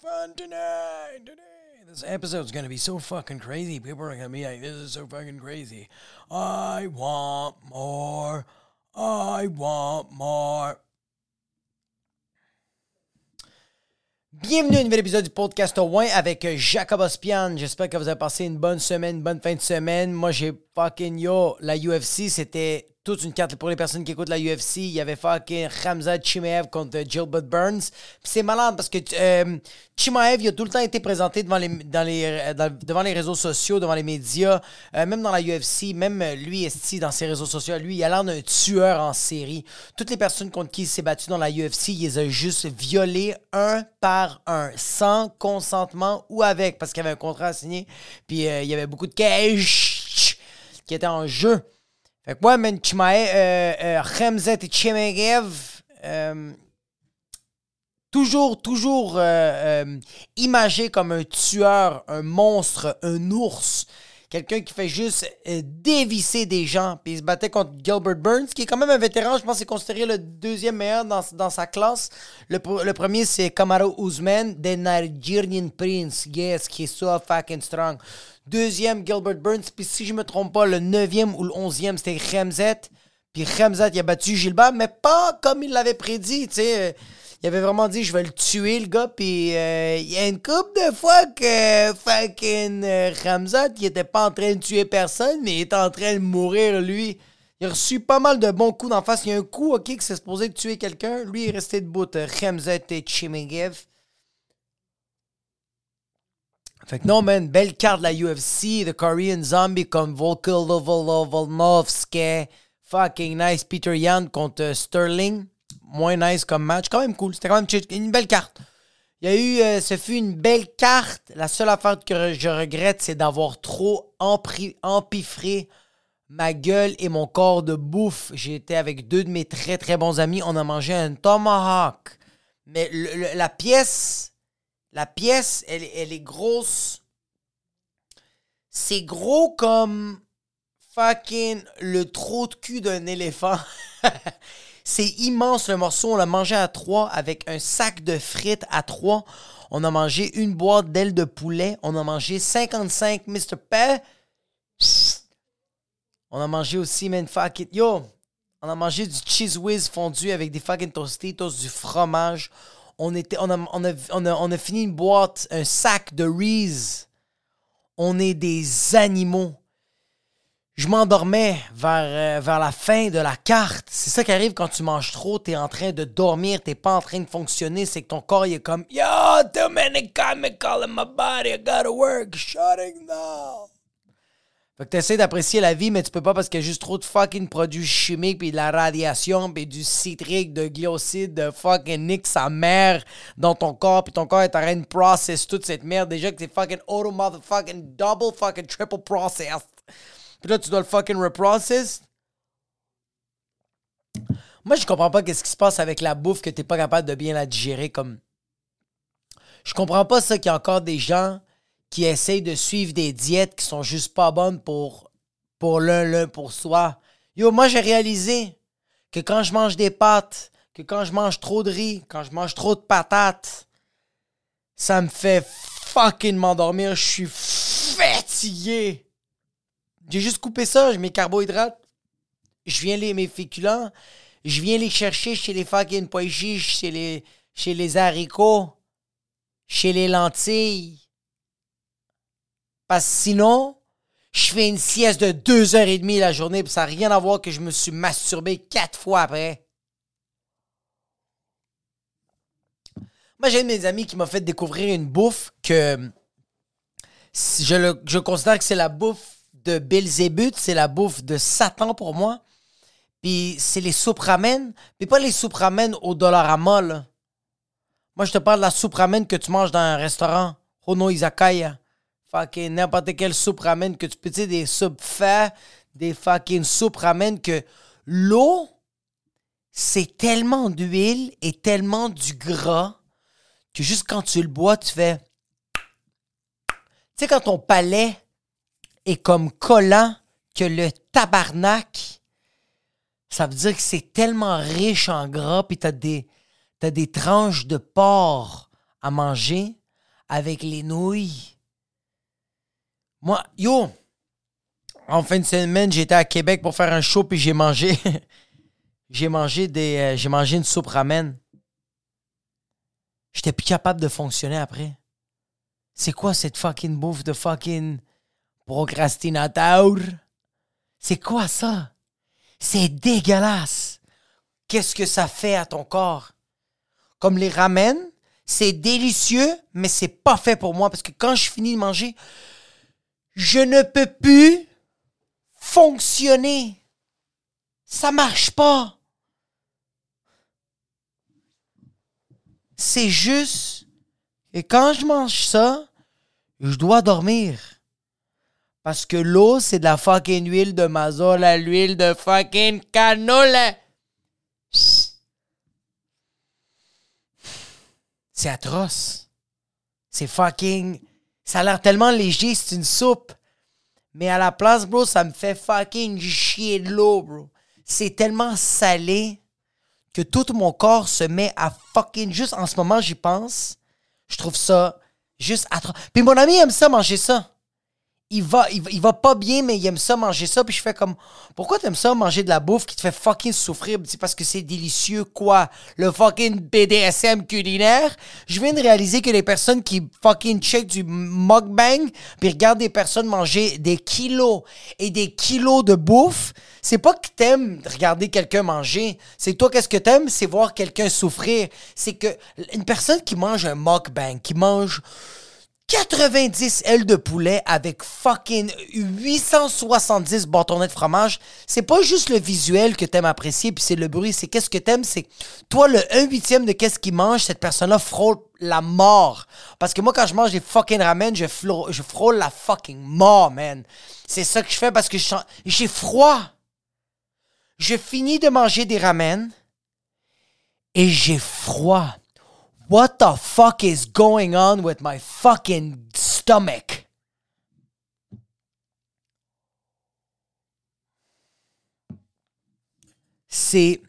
fun tonight. Today, this episode's gonna be so fucking crazy. People are gonna be like, "This is so fucking crazy." I want more. I want more. Bienvenue à un nouvel épisode du podcast au Win avec Jacob Ospian. J'espère que vous avez passé une bonne semaine, une bonne fin de semaine. Moi, j'ai fucking yo. La UFC, c'était toute une carte pour les personnes qui écoutent la UFC. Il y avait fucking Hamza Chimaev contre Gilbert Burns. c'est malade parce que euh, Chimaev, il a tout le temps été présenté devant les, dans les, euh, devant les réseaux sociaux, devant les médias, euh, même dans la UFC, même lui, Esti, dans ses réseaux sociaux. Lui, il a l'air d'un tueur en série. Toutes les personnes contre qui il s'est battu dans la UFC, il les a juste violés un par un, sans consentement ou avec, parce qu'il y avait un contrat à signer. Puis il y avait beaucoup de cash qui était en jeu. Fait que moi, man, Chimaev, euh, euh, et Chimaev, euh, toujours, toujours euh, euh, imagé comme un tueur, un monstre, un ours. Quelqu'un qui fait juste dévisser des gens. Puis il se battait contre Gilbert Burns, qui est quand même un vétéran. Je pense qu'il est considéré le deuxième meilleur dans, sa classe. Le, premier, c'est Kamaru Usman, the Nigerian Prince. Yes, qui est so fucking strong. Deuxième, Gilbert Burns. Puis si je me trompe pas, le neuvième ou le onzième, c'était Remzet. Puis Remzet, il a battu Gilbert, mais pas comme il l'avait prédit, tu sais. Il avait vraiment dit, je vais le tuer, le gars. Puis euh, il y a une couple de fois que fucking euh, il était pas en train de tuer personne, mais il était en train de mourir, lui. Il a reçu pas mal de bons coups d'en face. Il y a un coup, OK, qui s'est supposé tuer quelqu'un. Lui, il est resté debout. Remzet et Chimegev. Fait que non, man, belle carte de la UFC. The Korean Zombie comme Volker Volkanovski. Fucking nice. Peter Yan contre euh, Sterling. Moins nice comme match. Quand même cool. C'était quand même une belle carte. Il y a eu, euh, ce fut une belle carte. La seule affaire que je regrette, c'est d'avoir trop empiffré ma gueule et mon corps de bouffe. Été avec deux de mes très très bons amis. On a mangé un tomahawk. Mais la pièce la pièce, elle, elle est grosse. C'est gros comme fucking le trou de cul d'un éléphant. C'est immense le morceau. On l'a mangé à trois avec un sac de frites à trois. On a mangé une boîte d'ailes de poulet. On a mangé 55 Mr. P. On a mangé aussi, man, fuck. Yo, on a mangé du cheese whiz fondu avec des fucking tostitos, du fromage on, était, on, a, on, a, on, a, fini une boîte, un sac de Reese. On est des animaux. Je m'endormais vers, euh, vers la fin de la carte. C'est ça qui arrive quand tu manges trop, t'es en train de dormir, t'es pas en train de fonctionner, c'est que ton corps il est comme Yo, too many chemicals in my body, I gotta work, shutting down. Fait que t'essaies d'apprécier la vie, mais tu peux pas parce qu'il y a juste trop de fucking produits chimiques, puis de la radiation, puis du citrique, de glycosides, de fucking nick sa mère dans ton corps, puis ton corps est en train de process toute cette merde. Déjà que c'est fucking auto motherfucking double fucking triple processed. Puis là, tu dois le fucking reprocess. Moi, je comprends pas qu'est-ce qui se passe avec la bouffe que t'es pas capable de bien la digérer comme. Je comprends pas ça qu'il y a encore des gens qui essayent de suivre des diètes qui sont juste pas bonnes pour, pour l'un, l'un pour soi. Yo, moi, j'ai réalisé que quand je mange des pâtes, que quand je mange trop de riz, quand je mange trop de patates, ça me fait fucking m'endormir. Je suis fatigué. J'ai juste coupé ça, mes carbohydrates. Je viens les, mes féculents. Je viens les chercher chez les fucking pois chiches, chez les, chez les haricots, chez les lentilles parce que sinon, je fais une sieste de deux heures et demie la journée, ça n'a rien à voir que je me suis masturbé quatre fois après. Moi, j'ai un de mes amis qui m'a fait découvrir une bouffe que je, je considère que c'est la bouffe de Belzébuth, c'est la bouffe de Satan pour moi. Puis c'est les soupes ramen, mais pas les soupes ramen au dollar à molle. Moi, je te parle de la soupe ramen que tu manges dans un restaurant, Hono Izakaya fucking n'importe quelle soupe ramène que tu peux, des soupes faites, des fucking soupes ramène que l'eau, c'est tellement d'huile et tellement du gras que juste quand tu le bois, tu fais. Tu sais, quand ton palais est comme collant que le tabarnak, ça veut dire que c'est tellement riche en gras, puis t'as des, as des tranches de porc à manger avec les nouilles. Moi, yo, en fin de semaine, j'étais à Québec pour faire un show, puis j'ai mangé. j'ai mangé des. euh, j'ai mangé une soupe ramen. J'étais plus capable de fonctionner après. C'est quoi cette fucking bouffe de fucking procrastinateur? C'est quoi ça? C'est dégueulasse. Qu'est-ce que ça fait à ton corps? Comme les ramen, c'est délicieux, mais c'est pas fait pour moi parce que quand je finis de manger, je ne peux plus fonctionner. Ça marche pas. C'est juste que quand je mange ça, je dois dormir. Parce que l'eau, c'est de la fucking huile de mazola, l'huile de fucking canola. C'est atroce. C'est fucking. Ça a l'air tellement léger, c'est une soupe. Mais à la place, bro, ça me fait fucking chier de l'eau, bro. C'est tellement salé que tout mon corps se met à fucking. Juste en ce moment, j'y pense. Je trouve ça juste atroce. Puis mon ami aime ça, manger ça. Il va, il, va- il va pas bien, mais il aime ça manger ça. Puis je fais comme, pourquoi t'aimes ça manger de la bouffe qui te fait fucking souffrir? C'est parce que c'est délicieux, quoi? Le fucking BDSM culinaire? Je viens de réaliser que les personnes qui fucking check du mukbang, puis regardent des personnes manger des kilos et des kilos de bouffe, c'est pas que t'aimes regarder quelqu'un manger. C'est toi, qu'est-ce que t'aimes? C'est voir quelqu'un souffrir. C'est que une personne qui mange un mukbang, qui mange 90 ailes de poulet avec fucking 870 bâtonnets de fromage, c'est pas juste le visuel que t'aimes apprécier, puis c'est le bruit, c'est qu'est-ce que t'aimes, c'est toi, le 1 huitième de qu'est-ce qu'il mange, cette personne-là frôle la mort. Parce que moi, quand je mange des fucking ramen, je, flo- je frôle la fucking mort, man. C'est ça que je fais parce que j'ai froid. Je finis de manger des ramen et j'ai froid. What the fuck is going on with my fucking stomach? C'est.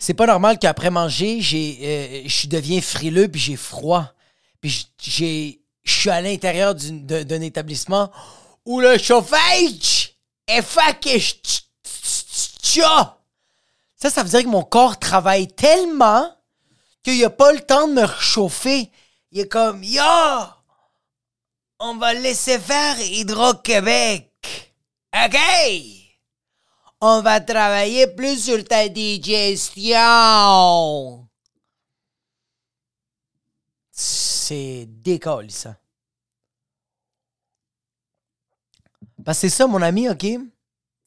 C'est pas normal qu'après manger, j'ai, euh, je deviens frileux puis j'ai froid. Puis j'ai, je suis à l'intérieur d'un établissement où le chauffage est fucking. Ça, ça veut dire que mon corps travaille tellement qu'il a pas le temps de me réchauffer. Il est comme, yo, on va laisser faire Hydro-Québec. OK? On va travailler plus sur ta digestion. C'est décolle, Parce que c'est ça, mon ami, OK?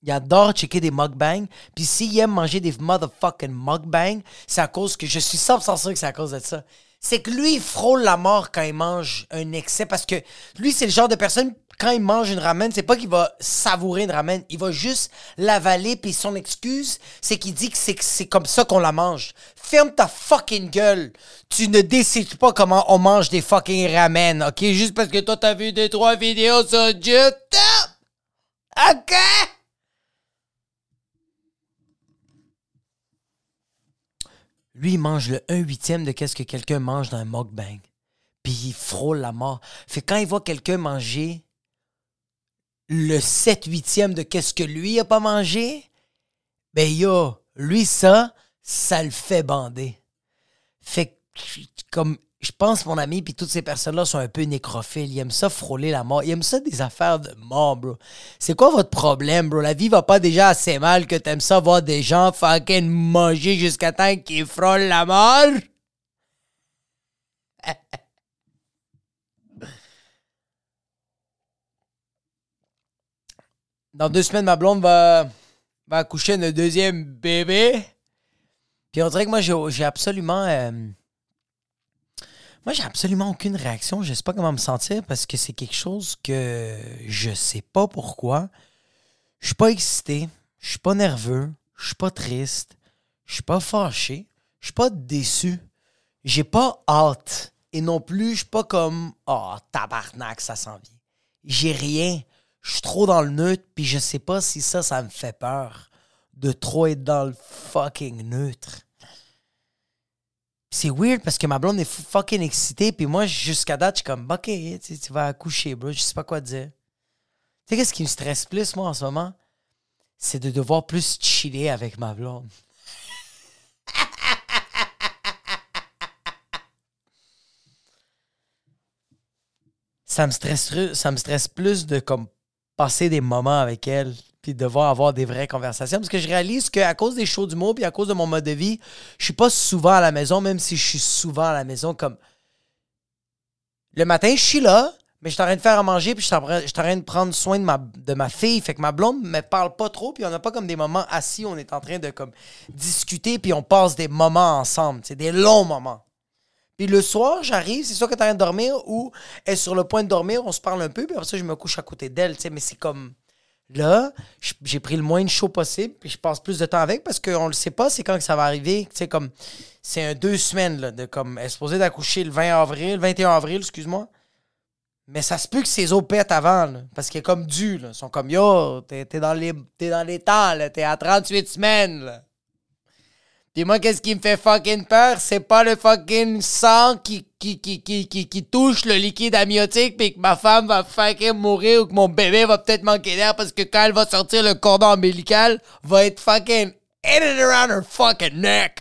Il adore checker des mukbangs. Puis s'il aime manger des motherfucking mukbangs, c'est à cause que je suis 100% sûr que c'est à cause de ça. C'est que lui, il frôle la mort quand il mange un excès. Parce que lui, c'est le genre de personne, quand il mange une ramen, c'est pas qu'il va savourer une ramen. Il va juste l'avaler. Puis son excuse, c'est qu'il dit que c'est, comme ça qu'on la mange. Ferme ta fucking gueule. Tu ne décides pas comment on mange des fucking ramen, OK? Juste parce que toi, t'as vu deux, trois vidéos sur YouTube. OK? Lui, il mange le 1 huitième de qu'est-ce que quelqu'un mange dans un mukbang. Puis il frôle la mort. Fait quand il voit quelqu'un manger le 7 huitième de qu'est-ce que lui a pas mangé, ben yo, lui, ça, ça le fait bander. Fait que, comme, je pense, mon ami, puis toutes ces personnes-là sont un peu nécrophiles. Ils aiment ça frôler la mort. Ils aiment ça des affaires de mort, bro. C'est quoi votre problème, bro? La vie va pas déjà assez mal que t'aimes ça voir des gens fucking manger jusqu'à temps qu'ils frôlent la mort? Dans deux semaines, ma blonde va, va accoucher de deuxième bébé. Puis on dirait que moi, j'ai j'ai absolument. euh, moi, j'ai absolument aucune réaction. Je sais pas comment me sentir parce que c'est quelque chose que je sais pas pourquoi. Je suis pas excité. Je suis pas nerveux. Je suis pas triste. Je suis pas fâché. Je suis pas déçu. J'ai pas hâte. Et non plus, je suis pas comme Oh, tabarnak, ça s'en vient. J'ai rien. Je suis trop dans le neutre, puis je sais pas si ça, ça me fait peur de trop être dans le fucking neutre. C'est weird parce que ma blonde est fucking excitée. Puis moi, jusqu'à date, je suis comme, OK, tu, vas accoucher, bro. Je sais pas quoi dire. Tu sais, qu'est-ce qui me stresse plus, moi, en ce moment? C'est de devoir plus chiller avec ma blonde. ça me stresse, ça me stresse plus de comme passer des moments avec elle puis devoir avoir des vraies conversations parce que je réalise qu'à cause des shows d'humour puis à cause de mon mode de vie, je suis pas souvent à la maison même si je suis souvent à la maison comme le matin, je suis là, mais je suis en train de faire à manger puis je suis en train de prendre soin de ma, fille, fait que ma blonde me parle pas trop puis on n'a pas comme des moments assis, on est en train de comme discuter puis on passe des moments ensemble, c'est des longs moments. Puis le soir, j'arrive, c'est sûr que tu en train de dormir ou elle est sur le point de dormir, on se parle un peu, puis après ça, je me couche à côté d'elle, tu sais, mais c'est comme. Là, j'ai pris le moins de chaud possible, puis je passe plus de temps avec parce qu'on le sait pas, c'est quand que ça va arriver. Sais, comme. C'est deux semaines, de comme. Elle est supposée d'accoucher le 20 avril, 21 avril, excuse-moi. Mais ça se peut que ses os pètent avant, parce qu'elle est comme là. Ils sont comme, yo, t'es dans, les, es dans les temps, t'es à 38 semaines. Puis moi, qu'est-ce qui me fait fucking peur? C'est pas le fucking sang qui, qui, qui, qui, qui, touche le liquide amniotique puis que ma femme va fucking mourir ou que mon bébé va peut-être manquer d'air parce que quand elle va sortir, le cordon ombilical va être fucking in around her fucking neck.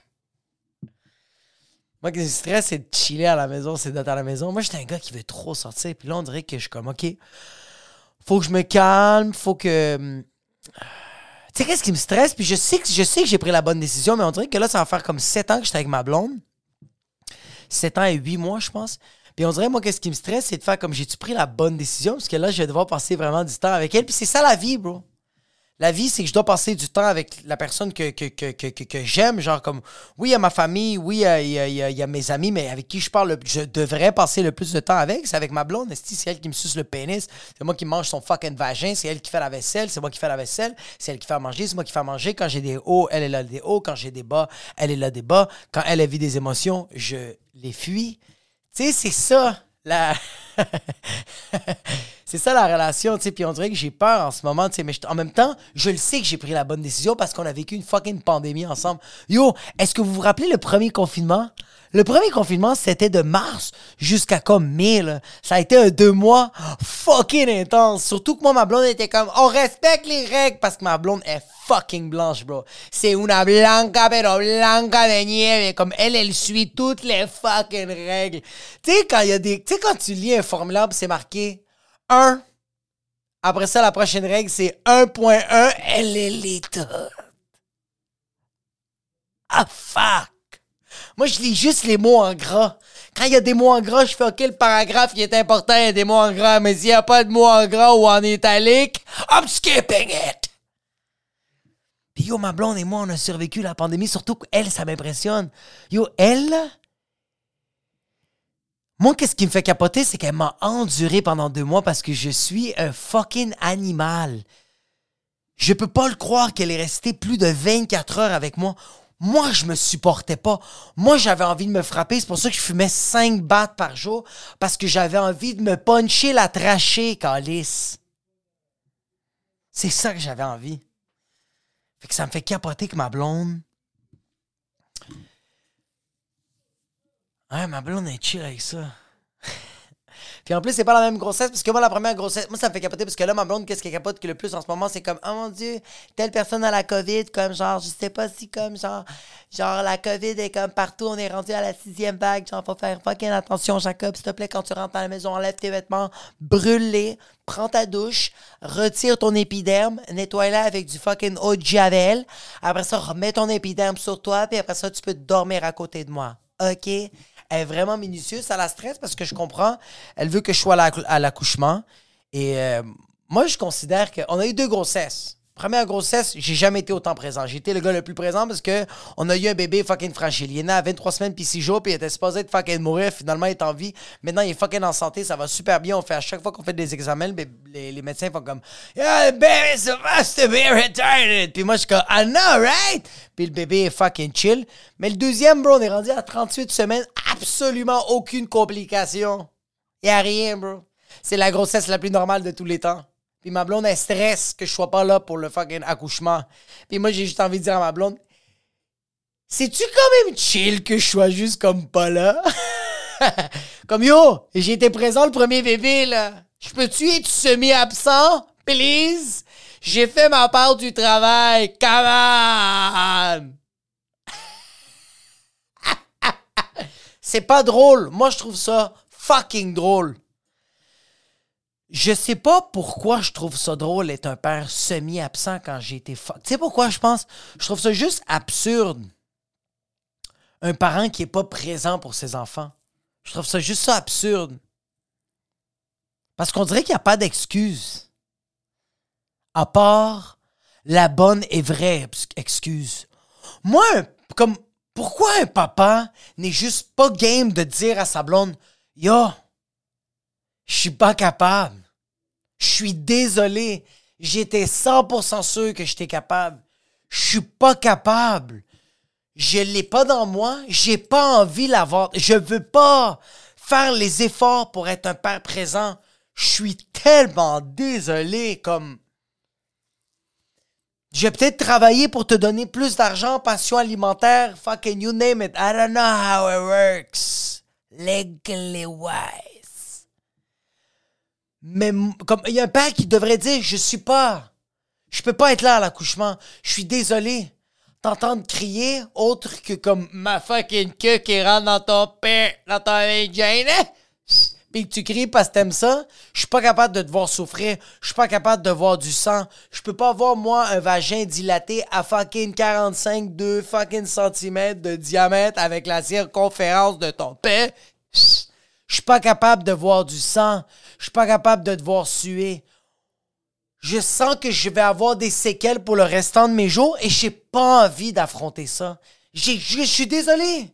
Moi, ce qui me stresse, c'est de chiller à la maison, c'est d'être à la maison. Moi, j'étais un gars qui veut trop sortir. Puis là, on dirait que je suis comme, OK, faut que je me calme, faut que hum, tu sais, qu'est-ce qui me stresse? Puis je sais que, je sais que j'ai pris la bonne décision, mais on dirait que là, ça va faire comme 7 ans que j'étais avec ma blonde. 7 ans et 8 mois, je pense. Puis on dirait, moi, qu'est-ce qui me stresse, c'est de faire comme j'ai-tu pris la bonne décision? Parce que là, je vais devoir passer vraiment du temps avec elle. Puis c'est ça la vie, bro. La vie, c'est que je dois passer du temps avec la personne que, j'aime. Genre comme, oui, il y a ma famille, oui, il y, a, mes amis, mais avec qui je parle, je devrais passer le plus de temps avec. C'est avec ma blonde. C'est elle qui me suce le pénis. C'est moi qui mange son fucking vagin. C'est elle qui fait la vaisselle. C'est moi qui fais la vaisselle. C'est elle qui fait à manger. C'est moi qui fais manger. Quand j'ai des hauts, elle est là des hauts. Quand j'ai des bas, elle est là des bas. Quand elle vit des émotions, je les fuis. Tu sais, c'est ça, c'est ça la relation, tu sais. Puis on dirait que j'ai peur en ce moment, tu sais. Mais en même temps, je le sais que j'ai pris la bonne décision parce qu'on a vécu une fucking pandémie ensemble. Yo, est-ce que vous vous rappelez le premier confinement? Le premier confinement, c'était de mars jusqu'à comme mai, Ça a été un deux mois fucking intense. Surtout que moi, ma blonde était comme, on respecte les règles parce que ma blonde est fucking blanche, bro. C'est una blanca, pero blanca de nieve. Comme elle, elle suit toutes les fucking règles. Tu sais, quand il y a des, tu sais, quand tu lis un formulaire, c'est marqué 1. Après ça, la prochaine règle, c'est 1.1. Elle est. Ah, fuck. Moi, je lis juste les mots en gras. Quand il y a des mots en gras, je fais OK, le paragraphe qui est important, il y a des mots en gras. Mais s'il n'y a pas de mots en gras ou en italique, I'm skipping it. Puis yo, ma blonde et moi, on a survécu la pandémie. Surtout qu'elle, ça m'impressionne. Yo, elle, moi, qu'est-ce qui me fait capoter, c'est qu'elle m'a enduré pendant deux mois parce que je suis un fucking animal. Je peux pas le croire qu'elle est restée plus de 24 heures avec moi. Moi, je me supportais pas. Moi, j'avais envie de me frapper. C'est pour ça que je fumais 5 battes par jour. Parce que j'avais envie de me puncher la trachée, Calice. C'est ça que j'avais envie. Fait que ça me fait capoter que ma blonde Ouais, ma blonde est chill avec ça. Puis en plus, c'est pas la même grossesse, parce que moi, la première grossesse, moi, ça me fait capoter, parce que là, ma blonde, qu'est-ce qui capote le plus en ce moment, c'est comme, oh mon Dieu, telle personne a la COVID, comme genre, je sais pas si, comme genre, genre, la COVID est comme partout, on est rendu à la sixième vague, genre, faut faire fucking attention, Jacob, s'il te plaît, quand tu rentres à la maison, enlève tes vêtements, brûle-les, prends ta douche, retire ton épiderme, nettoie-la avec du fucking eau de javel, après ça, remets ton épiderme sur toi, puis après ça, tu peux dormir à côté de moi. OK? Elle est vraiment minutieuse. Ça la stresse parce que je comprends. Elle veut que je sois à l'accouchement. Et euh, moi, je considère qu'on a eu deux grossesses. Première grossesse, j'ai jamais été autant présent. J'ai été le gars le plus présent parce que on a eu un bébé fucking fragile. Il est né à 23 semaines puis 6 jours puis il était supposé être fucking mourir. Finalement, il est en vie. Maintenant, il est fucking en santé. Ça va super bien. On fait à chaque fois qu'on fait des examens, les, médecins font comme Yeah, the baby's supposed to be retarded. Puis moi, je suis comme I know, right? Puis le bébé est fucking chill. Mais le deuxième, bro, on est rendu à 38 semaines. Absolument aucune complication. Y a rien, bro. C'est la grossesse la plus normale de tous les temps. Puis ma blonde, elle stresse que je sois pas là pour le fucking accouchement. Puis moi, j'ai juste envie de dire à ma blonde, c'est-tu quand même chill que je sois juste comme pas là? comme yo, j'ai été présent le premier bébé, là. Je peux-tu être semi-absent, please? J'ai fait ma part du travail, come! C'est pas drôle. Moi, je trouve ça fucking drôle. Je sais pas pourquoi je trouve ça drôle être un père semi-absent quand j'ai été. Tu sais pourquoi je pense? Je trouve ça juste absurde. Un parent qui est pas présent pour ses enfants. Je trouve ça juste ça absurde. Parce qu'on dirait qu'il n'y a pas d'excuse. À part la bonne et vraie excuse. Moi, comme, pourquoi un papa n'est juste pas game de dire à sa blonde, Yo, je suis pas capable. Je suis désolé. J'étais 100% sûr que j'étais capable. Je suis pas capable. Je l'ai pas dans moi. J'ai pas envie de l'avoir. Je veux pas faire les efforts pour être un père présent. Je suis tellement désolé comme je vais peut-être travailler pour te donner plus d'argent, pension alimentaire, fucking you name it. I don't know how it works. Legally wise. Mais comme il y a un père qui devrait dire je suis pas je peux pas être là à l'accouchement. Je suis désolé. T'entendre crier autre que comme ma fucking queue qui rentre dans ton père, dans ton vagin, puis que tu cries parce que t'aimes ça, je suis pas capable de te voir souffrir. Je suis pas capable de voir du sang. Je peux pas voir, moi, un vagin dilaté à fucking 45, 2 fucking centimètres de diamètre avec la circonférence de ton père. Je suis pas capable de voir du sang. Je suis pas capable de te voir suer. Je sens que je vais avoir des séquelles pour le restant de mes jours et j'ai pas envie d'affronter ça. Je suis désolé.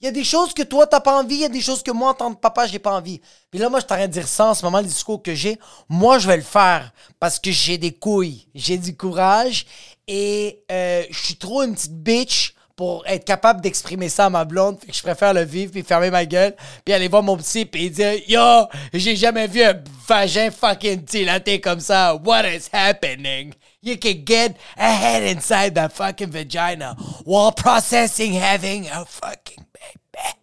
Il y a des choses que toi, t'as pas envie, il y a des choses que moi, en tant que papa, j'ai pas envie. Puis là, moi, je t'arrête de dire ça en ce moment, le discours que j'ai. Moi, je vais le faire parce que j'ai des couilles, j'ai du courage et euh, je suis trop une petite bitch pour être capable d'exprimer ça à ma blonde. Fait que je préfère le vivre puis fermer ma gueule puis aller voir mon petit puis dire Yo, j'ai jamais vu un vagin fucking dilaté comme ça. What is happening? You can get a head inside the fucking vagina while processing having a fucking baby.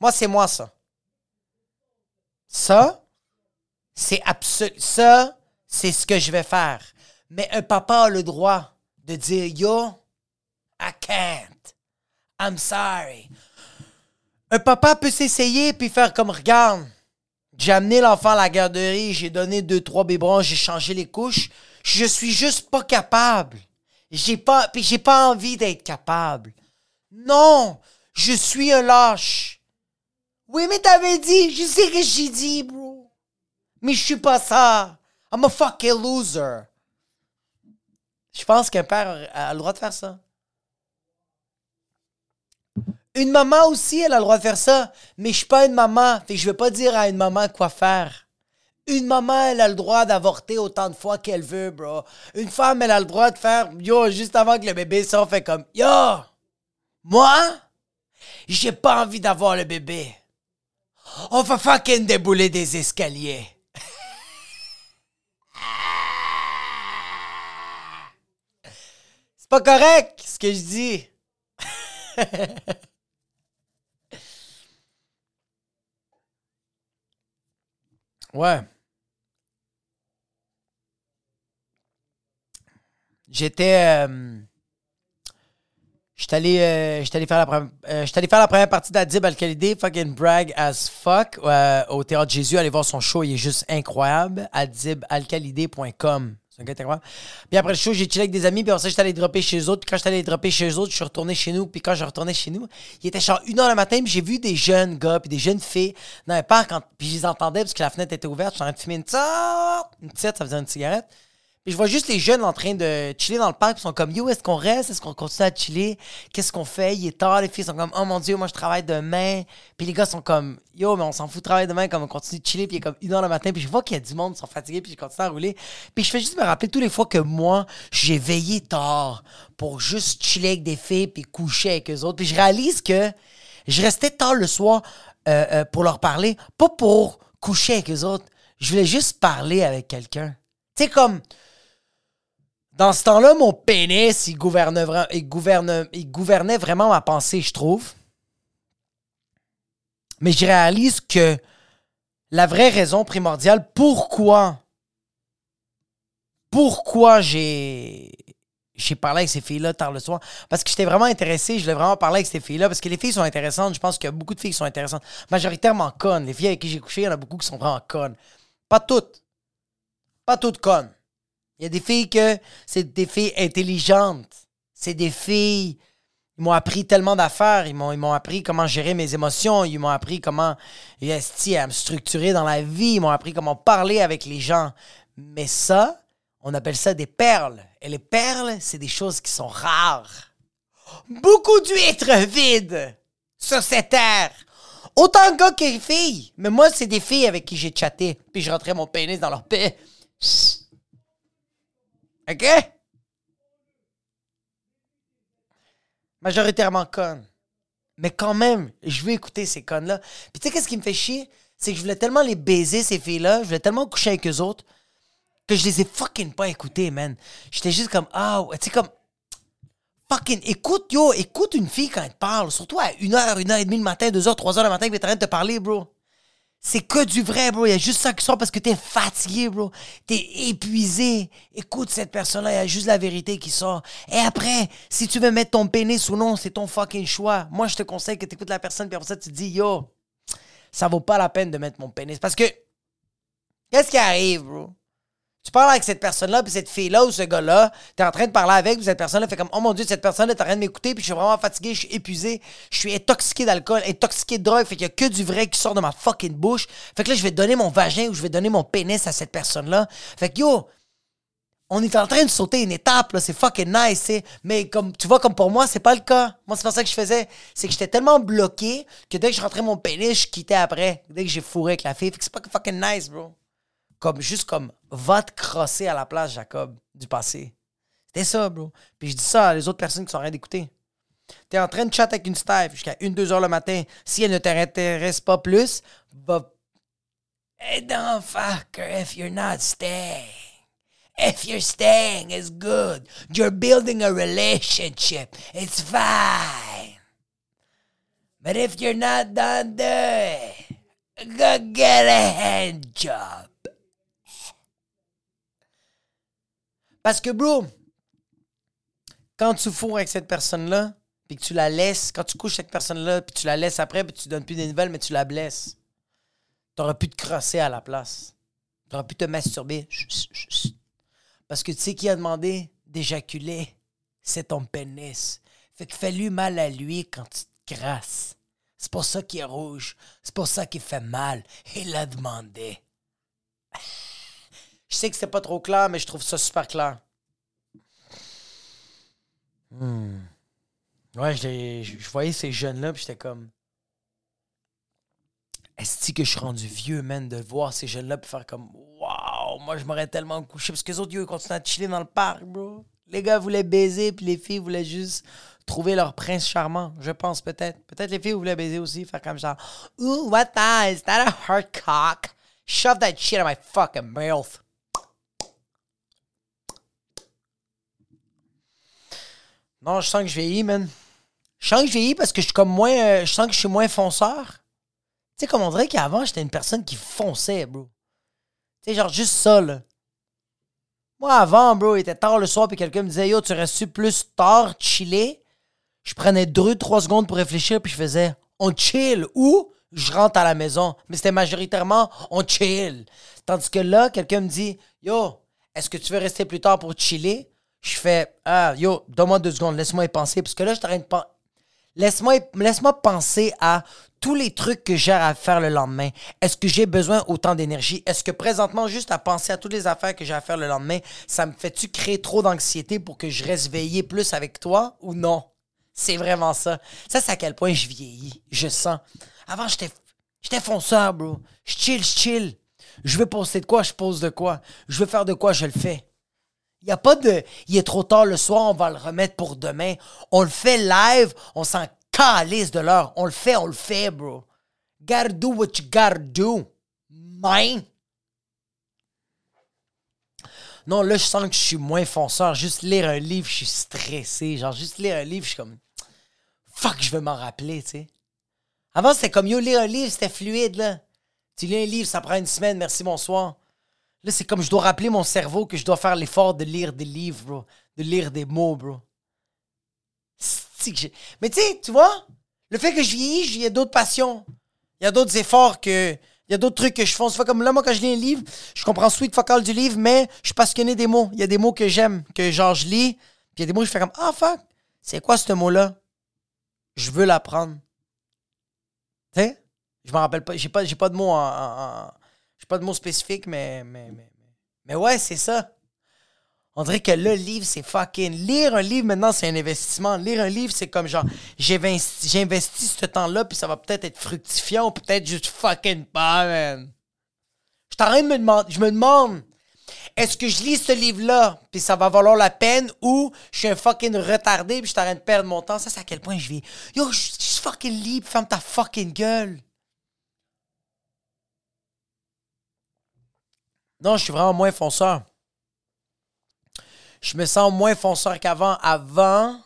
Moi, c'est moi ça. Ça, c'est absolu. Ça, c'est ce que je vais faire. Mais un papa a le droit de dire Yo, I can't. I'm sorry. Un papa peut s'essayer puis faire comme regarde. J'ai amené l'enfant à la garderie, j'ai donné deux, trois biberons, j'ai changé les couches. Je suis juste pas capable. J'ai pas, j'ai pas envie d'être capable. Non, je suis un lâche. Oui, mais t'avais dit, je sais que j'ai dit, bro. Mais je suis pas ça. I'm a fucking loser. Je pense qu'un père a le droit de faire ça. Une maman aussi, elle a le droit de faire ça, mais je suis pas une maman, fait que je vais pas dire à une maman quoi faire. Une maman, elle a le droit d'avorter autant de fois qu'elle veut, bro. Une femme, elle a le droit de faire, yo, juste avant que le bébé sorte, fait comme, yo, moi, j'ai pas envie d'avoir le bébé. On va fucking débouler des escaliers. C'est pas correct, ce que je dis. Ouais. J'étais. Euh, J'étais allé, euh, allé, faire la euh, allé faire la première partie d'Adib Al-Khalidé, fucking brag as fuck, au Théâtre Jésus. Allez voir son show, il est juste incroyable. adibalkhalidé.com. Puis après le show, j'ai chillé avec des amis, puis après ça, j'étais allé dropper chez eux autres. Puis quand j'étais allé dropper chez eux autres, je suis retourné chez nous. Puis quand je retournais chez nous, il était genre 1h le matin, puis j'ai vu des jeunes gars, puis des jeunes filles dans un parc, puis je les entendais parce que la fenêtre était ouverte. J'étais en train de fumer une une petite, ça faisait une cigarette. Je vois juste les jeunes en train de chiller dans le parc. Ils sont comme, yo, est-ce qu'on reste? Est-ce qu'on continue à chiller? Qu'est-ce qu'on fait? Il est tard. Les filles sont comme, oh mon Dieu, moi je travaille demain. Puis les gars sont comme, yo, mais on s'en fout de travailler demain, comme on continue de chiller. Puis il est comme une heure le matin. Puis je vois qu'il y a du monde, ils sont fatigués. Puis je continue à rouler. Puis je fais juste me rappeler toutes les fois que moi, j'ai veillé tard pour juste chiller avec des filles puis coucher avec eux autres. Puis je réalise que je restais tard le soir euh, euh, pour leur parler, pas pour coucher avec eux autres. Je voulais juste parler avec quelqu'un. Tu sais, comme Dans ce temps-là, mon pénis, il, gouvernait vraiment ma pensée, je trouve. Mais je réalise que la vraie raison primordiale pourquoi pourquoi j'ai j'ai parlé avec ces filles-là tard le soir parce que j'étais vraiment intéressé, je voulais vraiment parler avec ces filles-là parce que les filles sont intéressantes, je pense qu'il y a beaucoup de filles qui sont intéressantes, majoritairement connes. Les filles avec qui j'ai couché, il y en a beaucoup qui sont vraiment connes. Pas toutes. Pas toutes connes. Il y a des filles que c'est des filles intelligentes. C'est des filles ils m'ont appris tellement d'affaires. Ils m'ont, appris comment gérer mes émotions. Ils m'ont appris comment esti, à me structurer dans la vie. Ils m'ont appris comment parler avec les gens. Mais ça, on appelle ça des perles. Et les perles, c'est des choses qui sont rares. Beaucoup d'huîtres vides sur cette terre. Autant gars que de filles. Mais moi, c'est des filles avec qui j'ai chatté. Puis je rentrais mon pénis dans leur paix. OK? majoritairement connes. Mais quand même, je veux écouter ces connes-là. Puis tu sais, qu'est-ce qui me fait chier? C'est que je voulais tellement les baiser, ces filles-là. Je voulais tellement coucher avec eux autres que je les ai fucking pas écoutées, man. J'étais juste comme, ah, ouais, tu sais, comme, fucking, écoute, yo, écoute une fille quand elle te parle. Surtout à 1h, 1h30 le matin, 2h, 3h le matin, qu'elle est en train de te parler, bro. C'est que du vrai, bro. Il y a juste ça qui sort parce que t'es fatigué, bro. T'es épuisé. Écoute cette personne-là, il y a juste la vérité qui sort. Et après, si tu veux mettre ton pénis ou non, c'est ton fucking choix. Moi, je te conseille que t'écoutes la personne, puis après ça, tu te dis, yo, ça vaut pas la peine de mettre mon pénis. Parce que, qu'est-ce qui arrive, bro? Tu parles avec cette personne-là, puis cette fille-là ou ce gars-là, t'es en train de parler avec, puis cette personne-là fait comme Oh mon Dieu, cette personne-là, t'es en train de m'écouter, puis je suis vraiment fatigué, je suis épuisé, je suis intoxiqué d'alcool, intoxiqué de drogue, fait qu'il y a que du vrai qui sort de ma fucking bouche. Fait que là, je vais donner mon vagin ou je vais donner mon pénis à cette personne-là. Fait que yo, on est en train de sauter une étape, là, c'est fucking nice, tu sais. Mais comme, tu vois, comme pour moi, c'est pas le cas. Moi, c'est pas ça que je faisais. C'est que j'étais tellement bloqué que dès que je rentrais mon pénis, je quittais après. Dès que j'ai fourré avec la fille. Fait que c'est pas fucking nice, bro comme juste comme va te crosser à la place, Jacob, du passé. C'était ça, bro. Puis je dis ça à les autres personnes qui sont en train d'écouter. T'es en train de chatter avec une staff jusqu'à 1-2 heures le matin. Si elle ne t'intéresse pas plus, va. Hey, don't fuck her if you're not staying. If you're staying, it's good. You're building a relationship. It's fine. But if you're not done there, go get a hand job. Parce que, bro, quand tu fous avec cette personne-là, puis que tu la laisses, quand tu couches avec cette personne-là, puis tu la laisses après, puis tu donnes plus des nouvelles, mais tu la blesses, t'aurais pu te crosser à la place. T'aurais pu te masturber. Parce que tu sais qui a demandé d'éjaculer? C'est ton pénis. Fait que fais-lui mal à lui quand tu te crasses. C'est pour ça qu'il est rouge. C'est pour ça qu'il fait mal. Il l'a demandé. Je sais que c'est pas trop clair, mais je trouve ça super clair. Hmm. Ouais, je, je- je voyais ces jeunes-là, puis j'étais comme. Est-ce que je suis rendu vieux, man, de voir ces jeunes-là, puis faire comme. Waouh, moi, je m'aurais tellement couché. Parce que les autres, ils continuent à chiller dans le parc, bro. Les gars voulaient baiser, puis les filles voulaient juste trouver leur prince charmant. Je pense, peut-être. Peut-être les filles voulaient baiser aussi, faire comme ça. Ooh, what the? Is that a hard cock? Shove that shit in my fucking mouth. Non, je sens que je vieillis, man. Je sens que je vieillis parce que je suis comme moins. euh, je sens que je suis moins fonceur. Tu sais, comme on dirait qu'avant, j'étais une personne qui fonçait, bro. Tu sais, genre juste ça, là. Moi, avant, bro, il était tard le soir, puis quelqu'un me disait, yo, tu restes plus tard, chiller. Je prenais deux, trois secondes pour réfléchir, puis je faisais, on chill ou je rentre à la maison. Mais c'était majoritairement, on chill. Tandis que là, quelqu'un me dit, yo, est-ce que tu veux rester plus tard pour chiller? Je fais, ah, yo, donne-moi deux secondes, laisse-moi y penser. Parce que là, je train de penser. Laisse-moi laisse-moi penser à tous les trucs que j'ai à faire le lendemain. Est-ce que j'ai besoin autant d'énergie? Est-ce que présentement, juste à penser à toutes les affaires que j'ai à faire le lendemain, ça me fait-tu créer trop d'anxiété pour que je reste veillé plus avec toi ou non? C'est vraiment ça. Ça, c'est à quel point je vieillis. Je sens. Avant, j'étais j'étais fonceur, bro. Je chill, je chill. Je veux poster de quoi, je pose de quoi. Je veux faire de quoi, je le fais. Il n'y a pas de il est trop tard le soir, on va le remettre pour demain. On le fait live, on s'en calisse de l'heure. On le fait, on le fait, bro. Gotta do what you gotta do. Man. Non, là, je sens que je suis moins fonceur. Juste lire un livre, je suis stressé. Genre, juste lire un livre, je suis comme. Fuck, je veux m'en rappeler, tu sais. Avant, c'était comme yo, lire un livre, c'était fluide, là. Tu lis un livre, ça prend une semaine, merci, bonsoir. Là, c'est comme je dois rappeler mon cerveau que je dois faire l'effort de lire des livres, bro. De lire des mots, bro. Mais tu sais, tu vois, le fait que je vieillis, il y a d'autres passions. Il y a d'autres efforts que. Il y a d'autres trucs que je fais. C'est comme là, moi, quand je lis un livre, je comprends sweet focal du livre, mais je suis passionné des mots. Il y a des mots que j'aime, que genre je lis, puis il y a des mots que je fais comme Ah, fuck, c'est quoi ce mot-là? Je veux l'apprendre. Tu sais? Je me rappelle pas. J'ai pas, j'ai pas de mots en. J'ai pas de mots spécifiques, mais. Mais, mais, mais ouais, c'est ça. On dirait que le livre, c'est fucking. Lire un livre maintenant, c'est un investissement. Lire un livre, c'est comme genre, j'ai ce temps-là, puis ça va peut-être être fructifiant ou peut-être juste fucking pas, man. Je t'arrête de me demander. Je me demande, est-ce que je lis ce livre-là, puis ça va valoir la peine, ou je suis un fucking retardé, puis je t'arrête de perdre mon temps? Ça, c'est à quel point je vis. Yo, je suis fucking libre, ferme ta fucking gueule. Non, je suis vraiment moins fonceur je me sens moins fonceur qu'avant. Avant,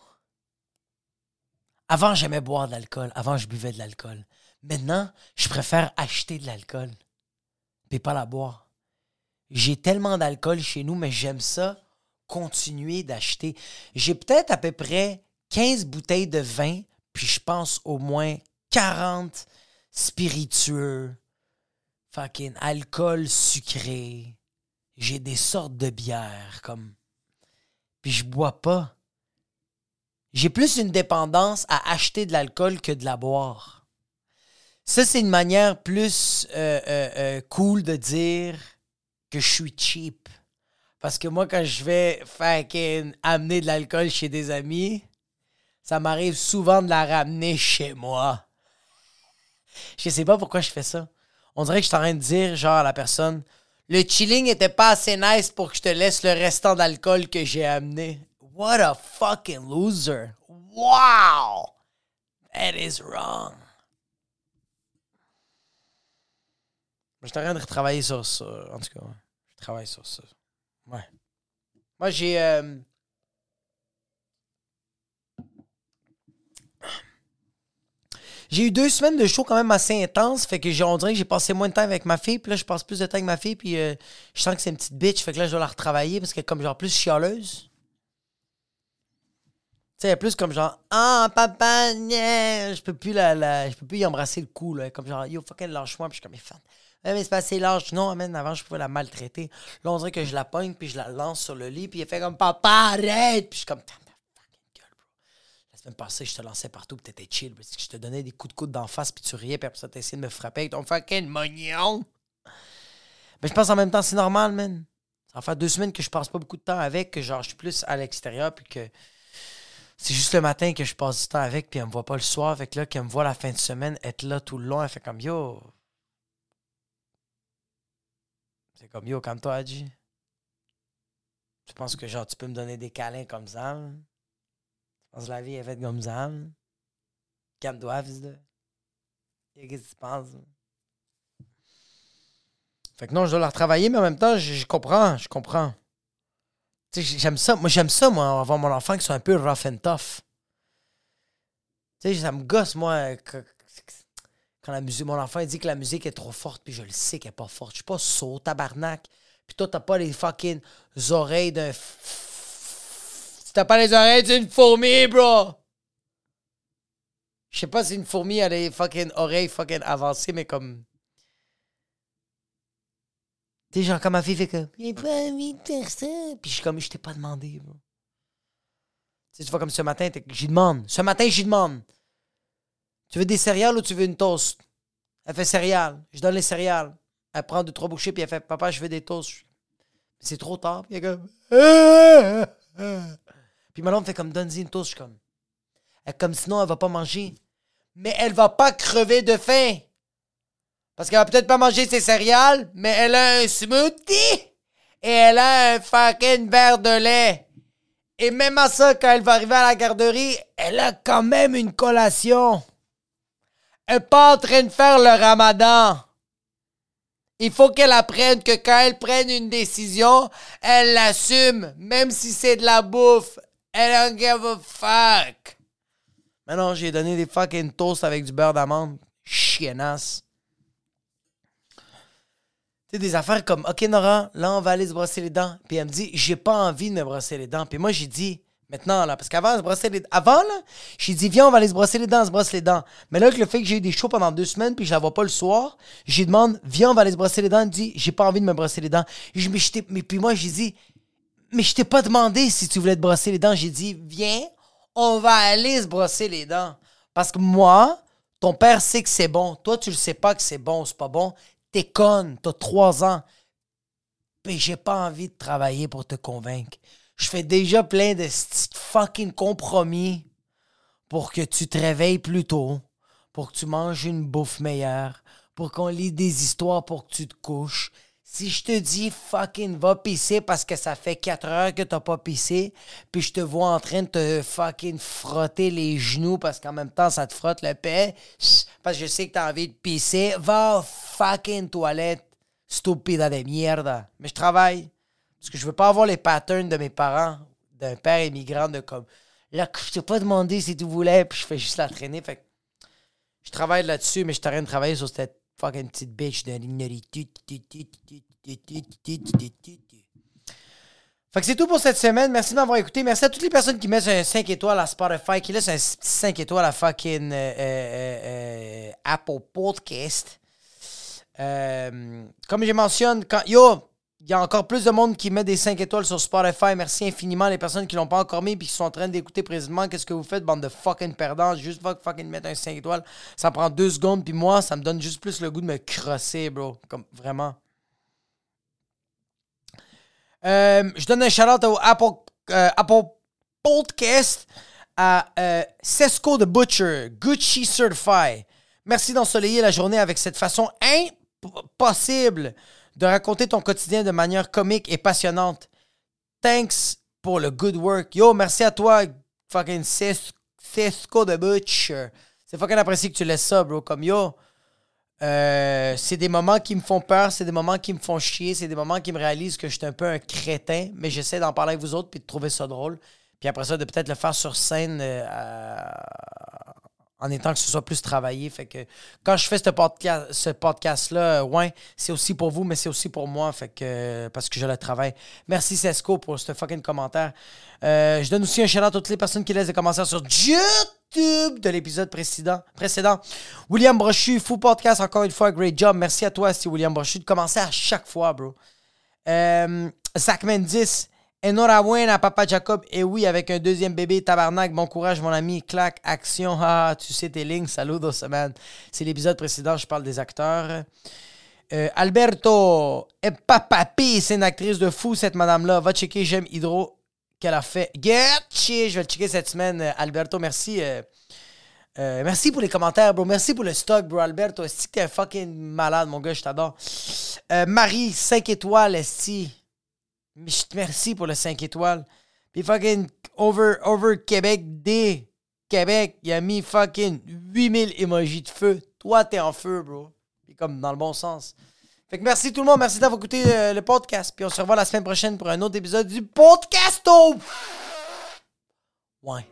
avant, j'aimais boire de l'alcool. Avant, je buvais de l'alcool. Maintenant, je préfère acheter de l'alcool, mais pas la boire. J'ai tellement d'alcool chez nous, mais j'aime ça continuer d'acheter. J'ai peut-être à peu près 15 bouteilles de vin, puis je pense au moins 40 spiritueux, fucking alcool sucré. J'ai des sortes de bières comme puis je bois pas. J'ai plus une dépendance à acheter de l'alcool que de la boire. Ça, c'est une manière plus euh, euh, euh, cool de dire que je suis cheap. Parce que moi, quand je vais fucking amener de l'alcool chez des amis, ça m'arrive souvent de la ramener chez moi. Je sais pas pourquoi je fais ça. On dirait que je suis en train de dire, genre, à la personne, le chilling était pas assez nice pour que je te laisse le restant d'alcool que j'ai amené. What a fucking loser. Wow! That is wrong. Je suis en train de retravailler sur ça. En tout cas, je travaille sur ça. Ouais. Moi, j'ai. Euh, J'ai eu deux semaines de show quand même assez intenses. Fait que j'ai, on dirait que j'ai passé moins de temps avec ma fille. Puis là, je passe plus de temps avec ma fille. Puis euh, je sens que c'est une petite bitch. Fait que là, je dois la retravailler parce est comme genre plus chialeuse. Tu sais, plus comme genre Ah, papa, je peux plus la, je peux plus y embrasser le cou. Là. Comme genre Yo, fucking lâche-moi. Puis je suis comme mes fans. mais c'est pas assez large. Non, man, avant, je pouvais la maltraiter. Là, on dirait que je la pogne. Puis je la lance sur le lit. Puis elle fait comme Papa, arrête. Puis je suis comme semaine passée, je te lançais partout, puis t'étais chill. Parce que je te donnais des coups de coude d'en face, puis tu riais, puis après ça, t'essayais de me frapper avec ton fucking mognon. Mais je pense en même temps, c'est normal, man. Ça va faire deux semaines que je passe pas beaucoup de temps avec, que genre, je suis plus à l'extérieur, puis que c'est juste le matin que je passe du temps avec, puis elle me voit pas le soir. Avec là, qu'elle me voit la fin de semaine, être là tout le long, elle fait comme yo. C'est comme yo, comme toi, Adji. Tu penses que genre, tu peux me donner des câlins comme ça? Parce la vie est faite comme ça. De. Qu'est-ce que tu penses? Fait que non, je dois la retravailler, mais en même temps, je, comprends, je comprends. Tu sais, j'aime ça. Moi, j'aime ça, moi, avoir mon enfant qui soit un peu rough and tough. Tu sais, ça me gosse, moi, quand la musique, mon enfant il dit que la musique est trop forte, puis je le sais qu'elle est pas forte. Je suis pas saut, tabarnak. Puis toi, t'as pas les fucking oreilles d'un T'as pas les oreilles d'une fourmi, bro! Je sais pas si une fourmi a les fucking oreilles fucking avancées, mais comme. T'es genre comme ma fille fait que. J'ai pas envie de faire ça. Puis je suis comme, je t'ai pas demandé, bro. Tu, sais, tu vois, comme ce matin, j'y demande. Ce matin, j'y demande. Tu veux des céréales ou tu veux une toast? Elle fait céréales. Je donne les céréales. Elle prend deux, trois bouchées, puis elle fait Papa, je veux des toasts. C'est trop tard. Puis elle comme. Puis ma fait comme donne-y une toast. Je suis comme. Elle, comme sinon, elle va pas manger. Mais elle va pas crever de faim. Parce qu'elle va peut-être pas manger ses céréales, mais elle a un smoothie et elle a un fucking verre de lait. Et même à ça, quand elle va arriver à la garderie, elle a quand même une collation. Elle n'est pas en train de faire le ramadan. Il faut qu'elle apprenne que quand elle prenne une décision, elle l'assume, même si c'est de la bouffe. Elle don't give a fuck. Mais non, j'ai donné des fucking toasts avec du beurre d'amande. Chiennasse. Tu sais, des affaires comme, OK, Nora, là, on va aller se brosser les dents. Puis elle me dit, j'ai pas envie de me brosser les dents. Puis moi, j'ai dit, maintenant, là, parce qu'avant, se brosser les Avant, là, j'ai dit, viens, on va aller se brosser les dents, on se brosse les dents. Mais là, avec le fait que j'ai eu des shows pendant deux semaines, puis je la vois pas le soir, j'ai demandé, viens, on va aller se brosser les dents. Elle me dit, j'ai pas envie de me brosser les dents. Je, mais, mais puis moi, j'ai dit, mais je t'ai pas demandé si tu voulais te brosser les dents. J'ai dit, viens, on va aller se brosser les dents. Parce que moi, ton père sait que c'est bon. Toi, tu le sais pas que c'est bon ou c'est pas bon. T'es conne. T'as trois ans. Mais j'ai pas envie de travailler pour te convaincre. Je fais déjà plein de fucking compromis pour que tu te réveilles plus tôt, pour que tu manges une bouffe meilleure, pour qu'on lit des histoires pour que tu te couches. Si je te dis fucking va pisser parce que ça fait 4 heures que t'as pas pissé, puis je te vois en train de te fucking frotter les genoux parce qu'en même temps ça te frotte le paix, parce que je sais que t'as envie de pisser, va fucking toilette, stupide de merde. Mais je travaille. Parce que je veux pas avoir les patterns de mes parents, d'un père immigrant de comme là, je t'ai pas demandé si tu voulais, puis je fais juste la traîner. Fait je travaille là-dessus, mais je de travailler sur cette fucking petite bitch de fait que c'est tout pour cette semaine. Merci de m'avoir écouté. Merci à toutes les personnes qui mettent un 5 étoiles à Spotify, qui laissent un 5 étoiles à fucking euh, euh, euh, Apple Podcast. comme je mentionne, quand. Yo! Il y a encore plus de monde qui met des 5 étoiles sur Spotify. Merci infiniment les personnes qui l'ont pas encore mis et qui sont en train d'écouter présentement. Qu'est-ce que vous faites, bande de fucking perdants? Juste fucking mettre un 5 étoiles. Ça prend deux secondes, puis moi, ça me donne juste plus le goût de me crosser, bro. Comme vraiment. Euh, je donne un shout-out au Apple, euh, Apple Podcast à euh, Sesco the Butcher, Gucci Certified. Merci d'ensoleiller la journée avec cette façon impossible de raconter ton quotidien de manière comique et passionnante. Thanks pour le good work. Yo, merci à toi, fucking Cisco de Butcher. C'est fucking apprécié que tu laisses ça, bro. Comme yo, euh, c'est des moments qui me font peur, c'est des moments qui me font chier, c'est des moments qui me réalisent que je suis un peu un crétin, mais j'essaie d'en parler avec vous autres puis de trouver ça drôle. Puis après ça, de peut-être le faire sur scène euh, en étant que ce soit plus travaillé. Fait que quand je fais ce podcast, ce podcast-là, ouais, c'est aussi pour vous, mais c'est aussi pour moi. Fait que parce que je le travaille. Merci Cesco pour ce fucking commentaire. Euh, je donne aussi un shout à toutes les personnes qui laissent des commentaires sur YouTube de l'épisode précédent. William Brochu, fou podcast, encore une fois, great job. Merci à toi, si William Brochu, de commencer à chaque fois, bro. Euh, Zach Mendis, Enhorabuena, Papa Jacob. Et oui, avec un deuxième bébé, tabarnak. Bon courage, mon ami. Clac, action. Ah, tu sais tes lignes. Saludos, semaine. C'est l'épisode précédent, je parle des acteurs. Euh, Alberto Papapi, c'est une actrice de fou, cette madame-là. Va checker J'aime Hydro qu'elle a fait. Get Je vais le checker cette semaine. Euh, Alberto, merci. Euh, merci pour les commentaires, bro. Merci pour le stock, bro. Alberto, est-ce que t'es fucking malade, mon gars? Je t'adore. Marie, 5 étoiles, est Merci pour le 5 étoiles. Puis fucking over, over Québec, D. Québec, il a mis fucking 8000 emojis de feu. Toi, t'es en feu, bro. Puis comme dans le bon sens. Fait que merci tout le monde. Merci d'avoir écouté euh, le podcast. Puis on se revoit la semaine prochaine pour un autre épisode du podcast. Ouais.